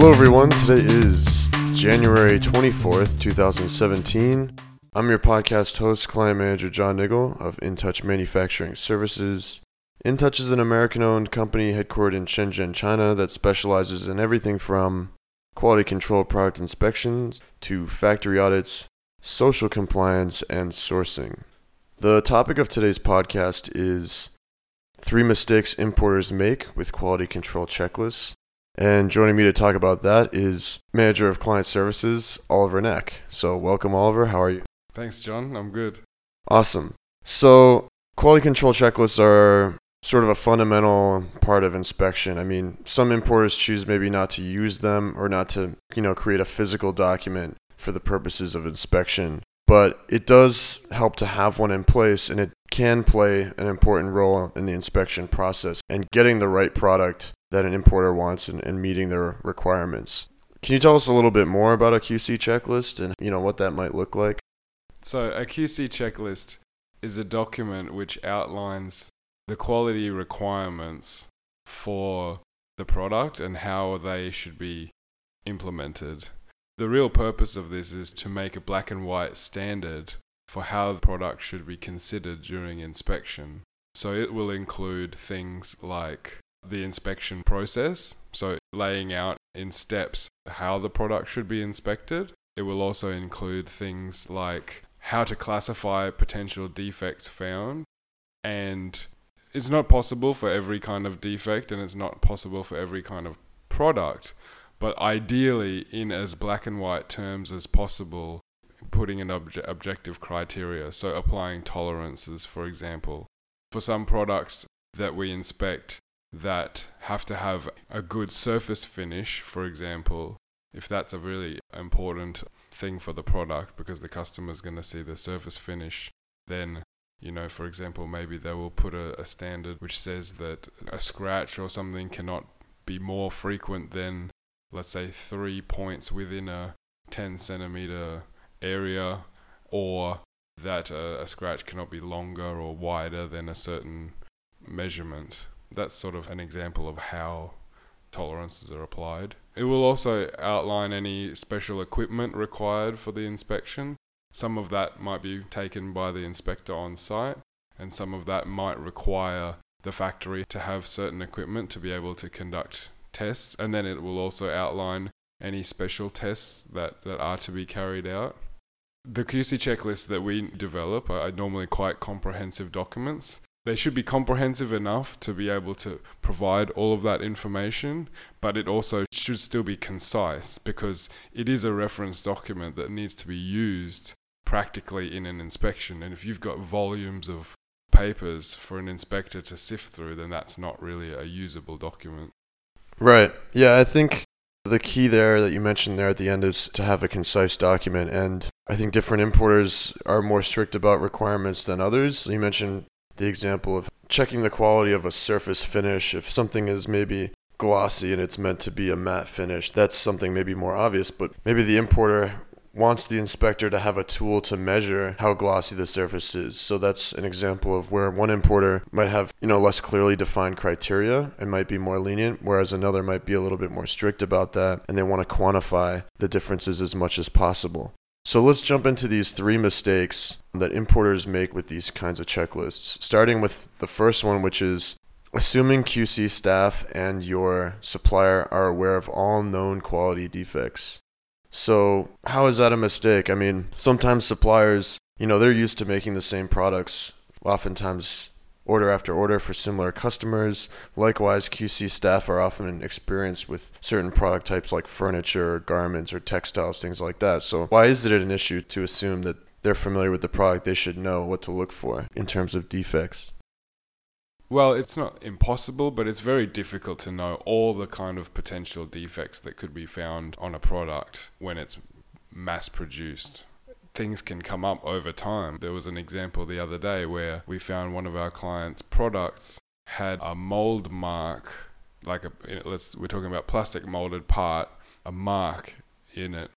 Hello, everyone. Today is January 24th, 2017. I'm your podcast host, client manager John Niggle of InTouch Manufacturing Services. InTouch is an American owned company headquartered in Shenzhen, China that specializes in everything from quality control product inspections to factory audits, social compliance, and sourcing. The topic of today's podcast is three mistakes importers make with quality control checklists. And joining me to talk about that is Manager of Client Services, Oliver Neck. So, welcome, Oliver. How are you? Thanks, John. I'm good. Awesome. So, quality control checklists are sort of a fundamental part of inspection. I mean, some importers choose maybe not to use them or not to, you know, create a physical document for the purposes of inspection. But it does help to have one in place and it can play an important role in the inspection process and getting the right product that an importer wants and, and meeting their requirements. Can you tell us a little bit more about a QC checklist and you know what that might look like? So, a QC checklist is a document which outlines the quality requirements for the product and how they should be implemented. The real purpose of this is to make a black and white standard for how the product should be considered during inspection. So, it will include things like the inspection process, so laying out in steps how the product should be inspected. It will also include things like how to classify potential defects found. And it's not possible for every kind of defect and it's not possible for every kind of product, but ideally, in as black and white terms as possible, putting an obje- objective criteria. So, applying tolerances, for example. For some products that we inspect, that have to have a good surface finish, for example, if that's a really important thing for the product because the customer is going to see the surface finish, then, you know, for example, maybe they will put a, a standard which says that a scratch or something cannot be more frequent than, let's say, three points within a 10 centimeter area, or that a, a scratch cannot be longer or wider than a certain measurement that's sort of an example of how tolerances are applied. It will also outline any special equipment required for the inspection. Some of that might be taken by the inspector on site, and some of that might require the factory to have certain equipment to be able to conduct tests. And then it will also outline any special tests that, that are to be carried out. The QC checklists that we develop are normally quite comprehensive documents they should be comprehensive enough to be able to provide all of that information, but it also should still be concise because it is a reference document that needs to be used practically in an inspection. And if you've got volumes of papers for an inspector to sift through, then that's not really a usable document. Right. Yeah, I think the key there that you mentioned there at the end is to have a concise document. And I think different importers are more strict about requirements than others. You mentioned the example of checking the quality of a surface finish. If something is maybe glossy and it's meant to be a matte finish, that's something maybe more obvious, but maybe the importer wants the inspector to have a tool to measure how glossy the surface is. So that's an example of where one importer might have, you know, less clearly defined criteria and might be more lenient, whereas another might be a little bit more strict about that and they want to quantify the differences as much as possible. So let's jump into these three mistakes that importers make with these kinds of checklists, starting with the first one, which is assuming QC staff and your supplier are aware of all known quality defects. So, how is that a mistake? I mean, sometimes suppliers, you know, they're used to making the same products, oftentimes order after order for similar customers. Likewise, QC staff are often experienced with certain product types like furniture, or garments, or textiles, things like that. So, why is it an issue to assume that they're familiar with the product, they should know what to look for in terms of defects? Well, it's not impossible, but it's very difficult to know all the kind of potential defects that could be found on a product when it's mass produced things can come up over time. There was an example the other day where we found one of our clients' products had a mold mark, like a let's we're talking about plastic molded part, a mark in it,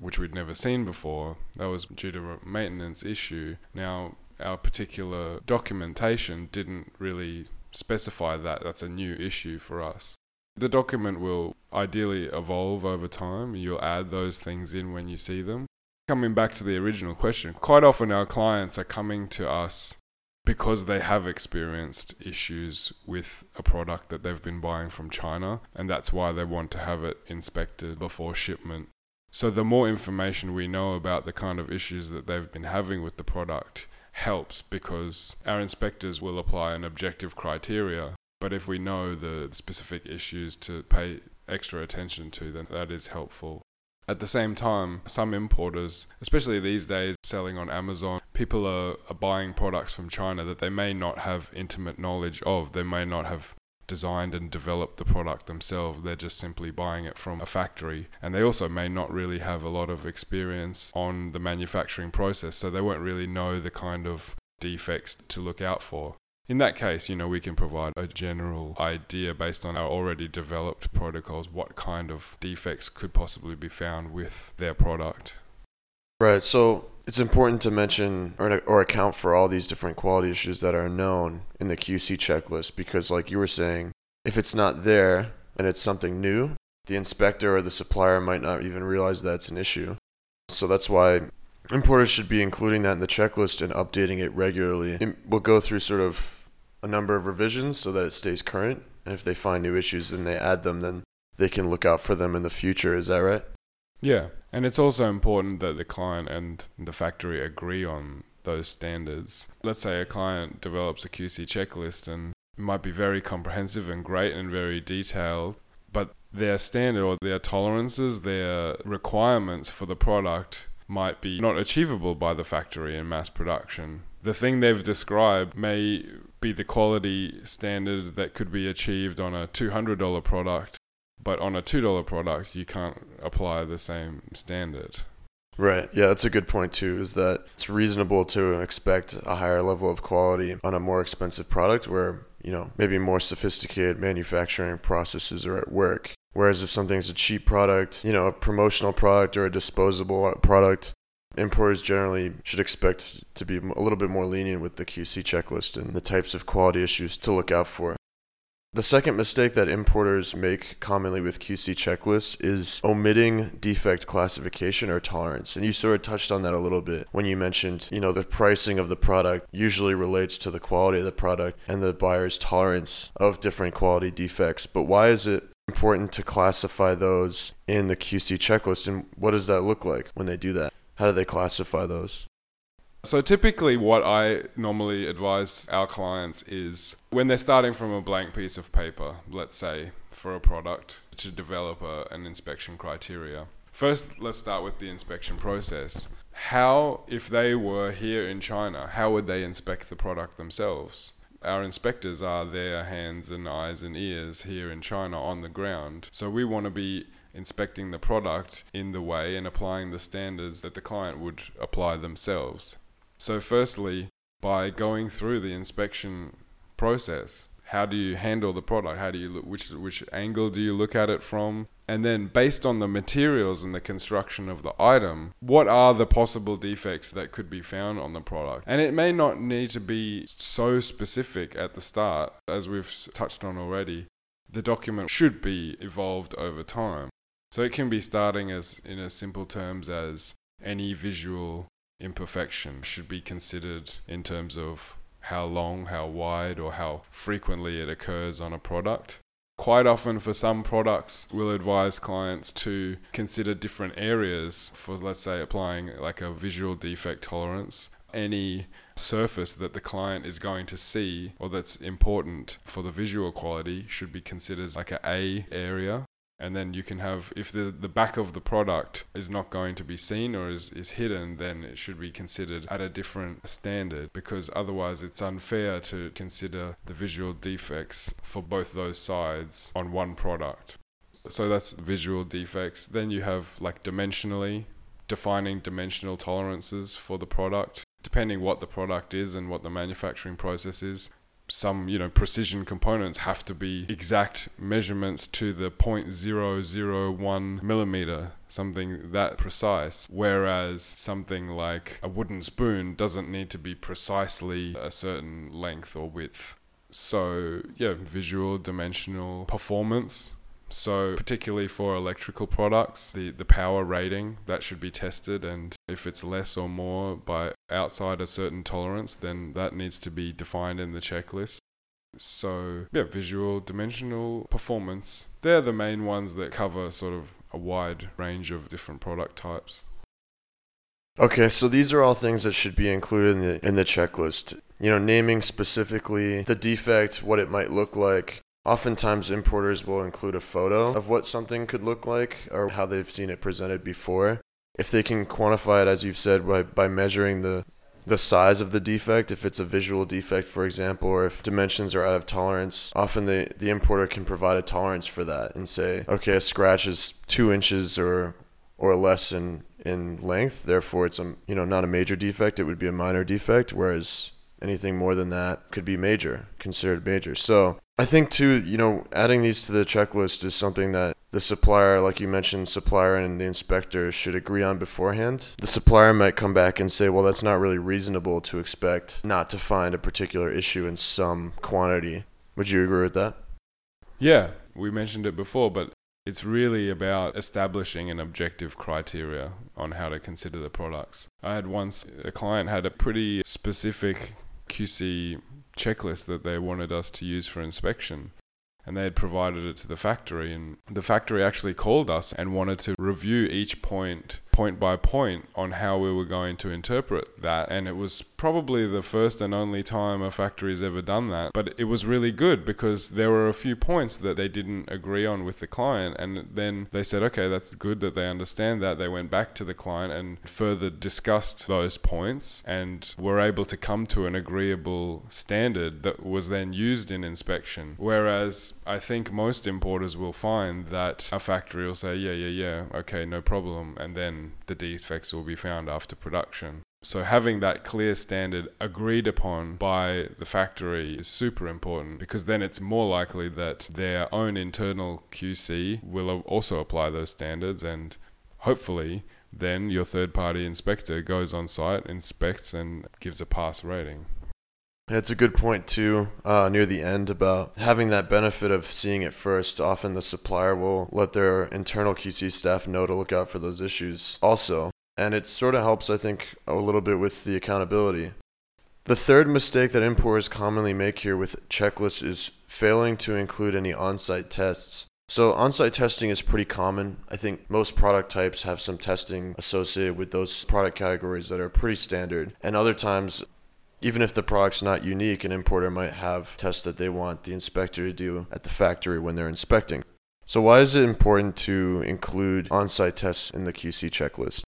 which we'd never seen before. That was due to a maintenance issue. Now our particular documentation didn't really specify that. That's a new issue for us. The document will ideally evolve over time. You'll add those things in when you see them. Coming back to the original question, quite often our clients are coming to us because they have experienced issues with a product that they've been buying from China, and that's why they want to have it inspected before shipment. So, the more information we know about the kind of issues that they've been having with the product helps because our inspectors will apply an objective criteria. But if we know the specific issues to pay extra attention to, then that is helpful. At the same time, some importers, especially these days selling on Amazon, people are, are buying products from China that they may not have intimate knowledge of. They may not have designed and developed the product themselves. They're just simply buying it from a factory. And they also may not really have a lot of experience on the manufacturing process, so they won't really know the kind of defects to look out for. In that case, you know, we can provide a general idea based on our already developed protocols what kind of defects could possibly be found with their product. Right. So it's important to mention or, or account for all these different quality issues that are known in the QC checklist because, like you were saying, if it's not there and it's something new, the inspector or the supplier might not even realize that's an issue. So that's why importers should be including that in the checklist and updating it regularly. We'll go through sort of a number of revisions so that it stays current. And if they find new issues and they add them, then they can look out for them in the future. Is that right? Yeah. And it's also important that the client and the factory agree on those standards. Let's say a client develops a QC checklist and it might be very comprehensive and great and very detailed, but their standard or their tolerances, their requirements for the product might be not achievable by the factory in mass production. The thing they've described may be the quality standard that could be achieved on a $200 product, but on a $2 product, you can't apply the same standard. Right. Yeah, that's a good point too. Is that it's reasonable to expect a higher level of quality on a more expensive product where, you know, maybe more sophisticated manufacturing processes are at work. Whereas if something's a cheap product, you know, a promotional product or a disposable product, Importers generally should expect to be a little bit more lenient with the QC checklist and the types of quality issues to look out for. The second mistake that importers make commonly with QC checklists is omitting defect classification or tolerance. And you sort of touched on that a little bit when you mentioned, you know, the pricing of the product usually relates to the quality of the product and the buyer's tolerance of different quality defects. But why is it important to classify those in the QC checklist and what does that look like when they do that? How do they classify those? So typically what I normally advise our clients is when they're starting from a blank piece of paper, let's say for a product to develop a, an inspection criteria. First, let's start with the inspection process. How if they were here in China, how would they inspect the product themselves? Our inspectors are their hands and eyes and ears here in China on the ground. So we want to be inspecting the product in the way and applying the standards that the client would apply themselves. So, firstly, by going through the inspection process, how do you handle the product? How do you look? Which which angle do you look at it from? And then, based on the materials and the construction of the item, what are the possible defects that could be found on the product? And it may not need to be so specific at the start, as we've touched on already. The document should be evolved over time. So it can be starting as in as simple terms as any visual imperfection should be considered in terms of how long, how wide, or how frequently it occurs on a product. Quite often, for some products, we'll advise clients to consider different areas for, let's say, applying like a visual defect tolerance. Any surface that the client is going to see or that's important for the visual quality should be considered like a A area and then you can have if the the back of the product is not going to be seen or is, is hidden then it should be considered at a different standard because otherwise it's unfair to consider the visual defects for both those sides on one product. So that's visual defects. Then you have like dimensionally defining dimensional tolerances for the product depending what the product is and what the manufacturing process is some you know precision components have to be exact measurements to the 0.001 millimeter something that precise whereas something like a wooden spoon doesn't need to be precisely a certain length or width. So yeah visual dimensional performance So, particularly for electrical products, the, the power rating that should be tested, and if it's less or more by outside a certain tolerance, then that needs to be defined in the checklist. So, yeah, visual, dimensional, performance, they're the main ones that cover sort of a wide range of different product types. Okay, so these are all things that should be included in the in the checklist. You know, naming specifically the defect, what it might look like. Oftentimes importers will include a photo of what something could look like or how they've seen it presented before. If they can quantify it as you've said by by measuring the the size of the defect, if it's a visual defect, for example, or if dimensions are out of tolerance, often the, the importer can provide a tolerance for that and say, okay, a scratch is two inches or or less in in length. Therefore, it's a you know not a major defect. It would be a minor defect. Whereas anything more than that could be major, considered major. So I think too, you know, adding these to the checklist is something that the supplier, like you mentioned, supplier and the inspector should agree on beforehand. The supplier might come back and say, well, that's not really reasonable to expect not to find a particular issue in some quantity. Would you agree with that? Yeah, we mentioned it before, but it's really about establishing an objective criteria on how to consider the products. I had once a client had a pretty specific QC checklist that they wanted us to use for inspection and they had provided it to the factory and the factory actually called us and wanted to review each point point by point on how we were going to interpret that and it was probably the first and only time a factory's ever done that. But it was really good because there were a few points that they didn't agree on with the client and then they said okay that's good that they understand that. They went back to the client and further discussed those points and were able to come to an agreeable standard that was then used in inspection. Whereas I think most importers will find that a factory will say, yeah, yeah, yeah, okay, no problem, and then the defects will be found after production. So having that clear standard agreed upon by the factory is super important because then it's more likely that their own internal QC will also apply those standards and hopefully then your third party inspector goes on site, inspects and gives a pass rating. It's a good point too, uh, near the end about having that benefit of seeing it first. Often the supplier will let their internal QC staff know to look out for those issues also. And it sort of helps, I think, a little bit with the accountability. The third mistake that importers commonly make here with checklists is failing to include any on site tests. So, on site testing is pretty common. I think most product types have some testing associated with those product categories that are pretty standard. And other times, even if the product's not unique, an importer might have tests that they want the inspector to do at the factory when they're inspecting. So, why is it important to include on site tests in the QC checklist?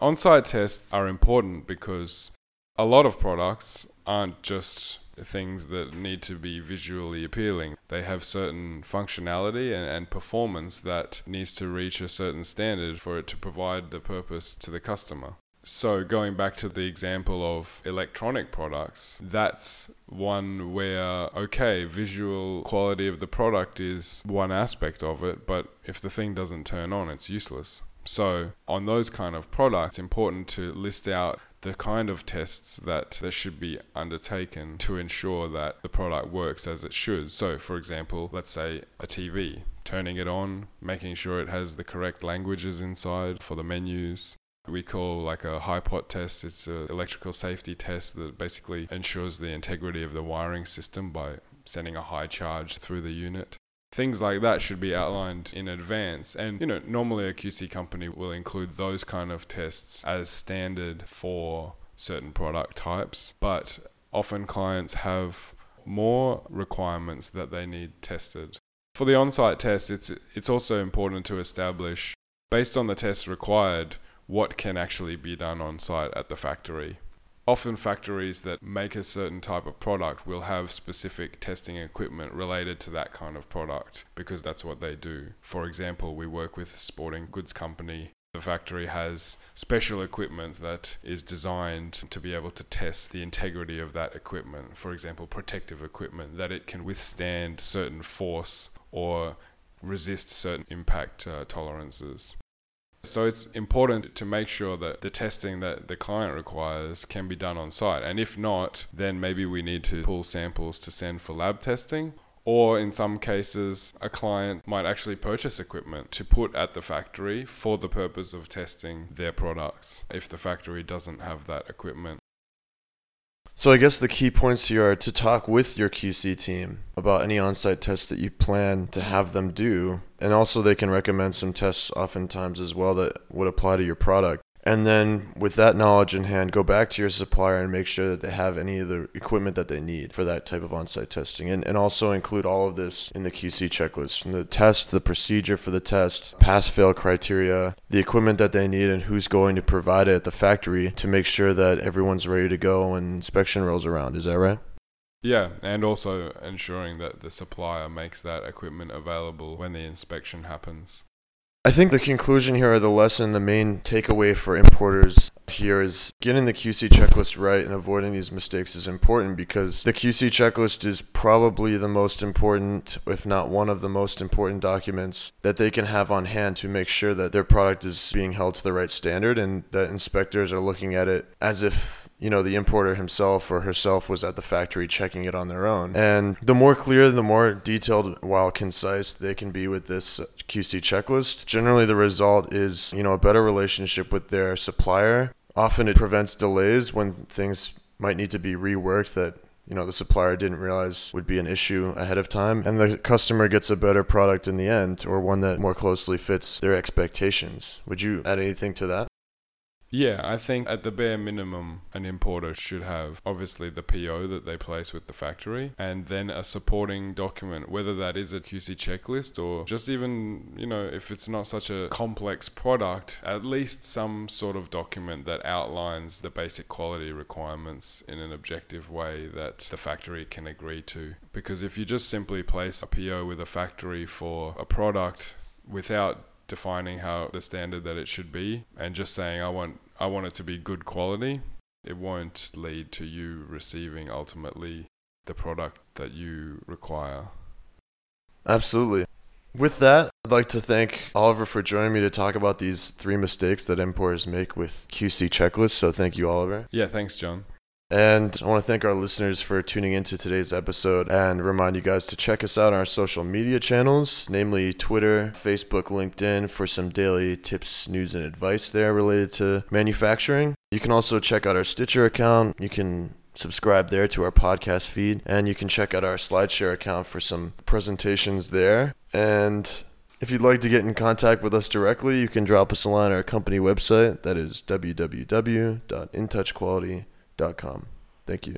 On site tests are important because a lot of products aren't just things that need to be visually appealing. They have certain functionality and, and, performance that needs to reach a certain standard for it to provide the purpose to the customer. So, going back to the example of electronic products, that's one where, okay, visual quality of the product is one aspect of it, but if the thing doesn't turn on, it's useless. So, on those kind of products, it's important to list out the kind of tests that, that should be undertaken to ensure that the product works as it should. So, for example, let's say a TV, turning it on, making sure it has the correct languages inside for the menus, we call like a HiPot test. It's an electrical safety test that basically ensures the integrity of the wiring system by sending a high charge through the unit. Things like that should be outlined in advance. And, you know, normally a QC company will include those kind of tests as standard for certain product types. But often clients have more requirements that they need tested. For the on site test, it's, it's also important to establish, based on the tests required, what can actually be done on site at the factory. Often, factories that make a certain type of product will have specific testing equipment related to that kind of product because that's what they do. For example, we work with a sporting goods company. The factory has special equipment that is designed to be able to test the integrity of that equipment. For example, protective equipment that it can withstand certain force or resist certain impact uh, tolerances. So it's important to make sure that the testing that the client requires can be done on site. And if not, then maybe we need to pull samples to send for lab testing Or in some cases, a client might actually purchase equipment to put at the factory for the purpose of testing their products if the factory doesn't have that equipment. So I guess the key points here are to talk with your QC team about any on-site tests that you plan to have them do, and also they can recommend some tests oftentimes as well that would apply to your product. And then, with that knowledge in hand, go back to your supplier and make sure that they have any of the equipment that they need for that type of on site testing. And, and also include all of this in the QC checklist from the test, the procedure for the test, pass fail criteria, the equipment that they need, and who's going to provide it at the factory to make sure that everyone's ready to go when inspection rolls around. Is that right? Yeah, and also ensuring that the supplier makes that equipment available when the inspection happens. I think the conclusion here, or the lesson, the main takeaway for importers here is getting the QC checklist right and avoiding these mistakes is important because the QC checklist is probably the most important, if not one of the most important documents that they can have on hand to make sure that their product is being held to the right standard and that inspectors are looking at it as if you know, the importer himself or herself was at the factory checking it on their own. And the more clear, the more detailed, while concise, they can be with this QC checklist, generally the result is, you know, a better relationship with their supplier. Often it prevents delays when things might need to be reworked that you know the supplier didn't realize would be an issue ahead of time and the customer gets a better product in the end or one that more closely fits their expectations would you add anything to that yeah, I think at the bare minimum, an importer should have obviously the PO that they place with the factory and then a supporting document, whether that is a QC checklist or just even, you know, if it's not such a complex product, at least some sort of document that outlines the basic quality requirements in an objective way that the factory can agree to. Because if you just simply place a PO with a factory for a product without defining how the standard that it should be and just saying I want I want it to be good quality, it won't lead to you receiving ultimately the product that you require. Absolutely. With that, I'd like to thank Oliver for joining me to talk about these three mistakes that importers make with QC checklists. So thank you, Oliver. Yeah, thanks, John. And I want to thank our listeners for tuning into today's episode and remind you guys to check us out on our social media channels, namely Twitter, Facebook, LinkedIn, for some daily tips, news, and advice there related to manufacturing. You can also check out our Stitcher account. You can subscribe there to our podcast feed, and you can check out our SlideShare account for some presentations there. And if you'd like to get in contact with us directly, you can drop us a line at our company website. That is www.intouchquality.com. Thank you.